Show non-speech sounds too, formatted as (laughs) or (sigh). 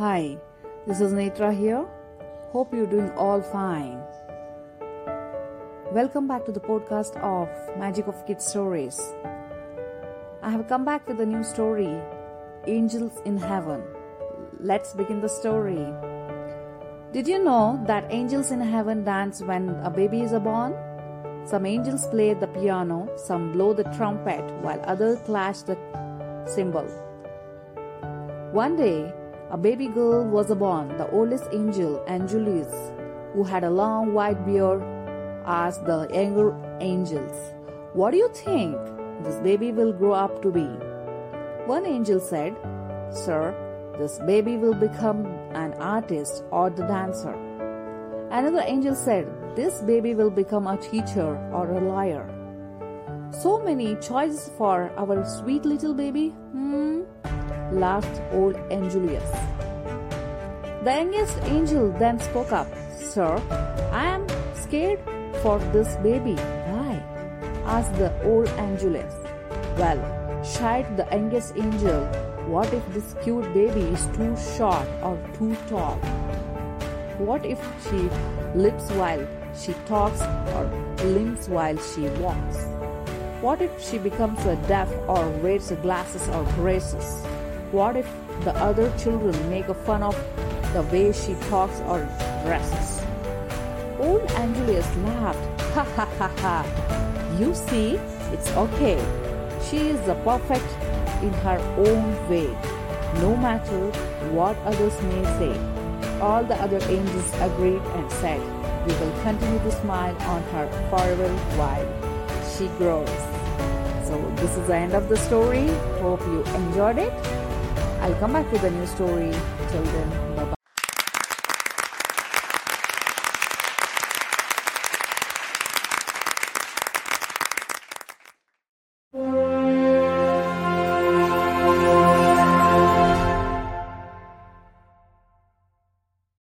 Hi, this is Netra here. Hope you're doing all fine. Welcome back to the podcast of Magic of Kids Stories. I have come back with a new story Angels in Heaven. Let's begin the story. Did you know that angels in heaven dance when a baby is born? Some angels play the piano, some blow the trumpet, while others clash the cymbal. One day, a baby girl was born. The oldest angel, Angelus, who had a long white beard, asked the younger angels, What do you think this baby will grow up to be? One angel said, Sir, this baby will become an artist or the dancer. Another angel said, This baby will become a teacher or a lawyer. So many choices for our sweet little baby? Hmm? laughed old Angelus. The youngest angel then spoke up, Sir, I am scared for this baby. Why? asked the old Angelus. Well, shied the youngest angel, what if this cute baby is too short or too tall? What if she lips while she talks or limps while she walks? What if she becomes a deaf or wears glasses or braces? What if the other children make fun of the way she talks or dresses? Old Angelus laughed. (laughs) Ha ha ha ha. You see, it's okay. She is the perfect in her own way, no matter what others may say. All the other angels agreed and said, We will continue to smile on her forever while she grows. So, this is the end of the story. Hope you enjoyed it. I'll come back with a new story. Till then, bye bye.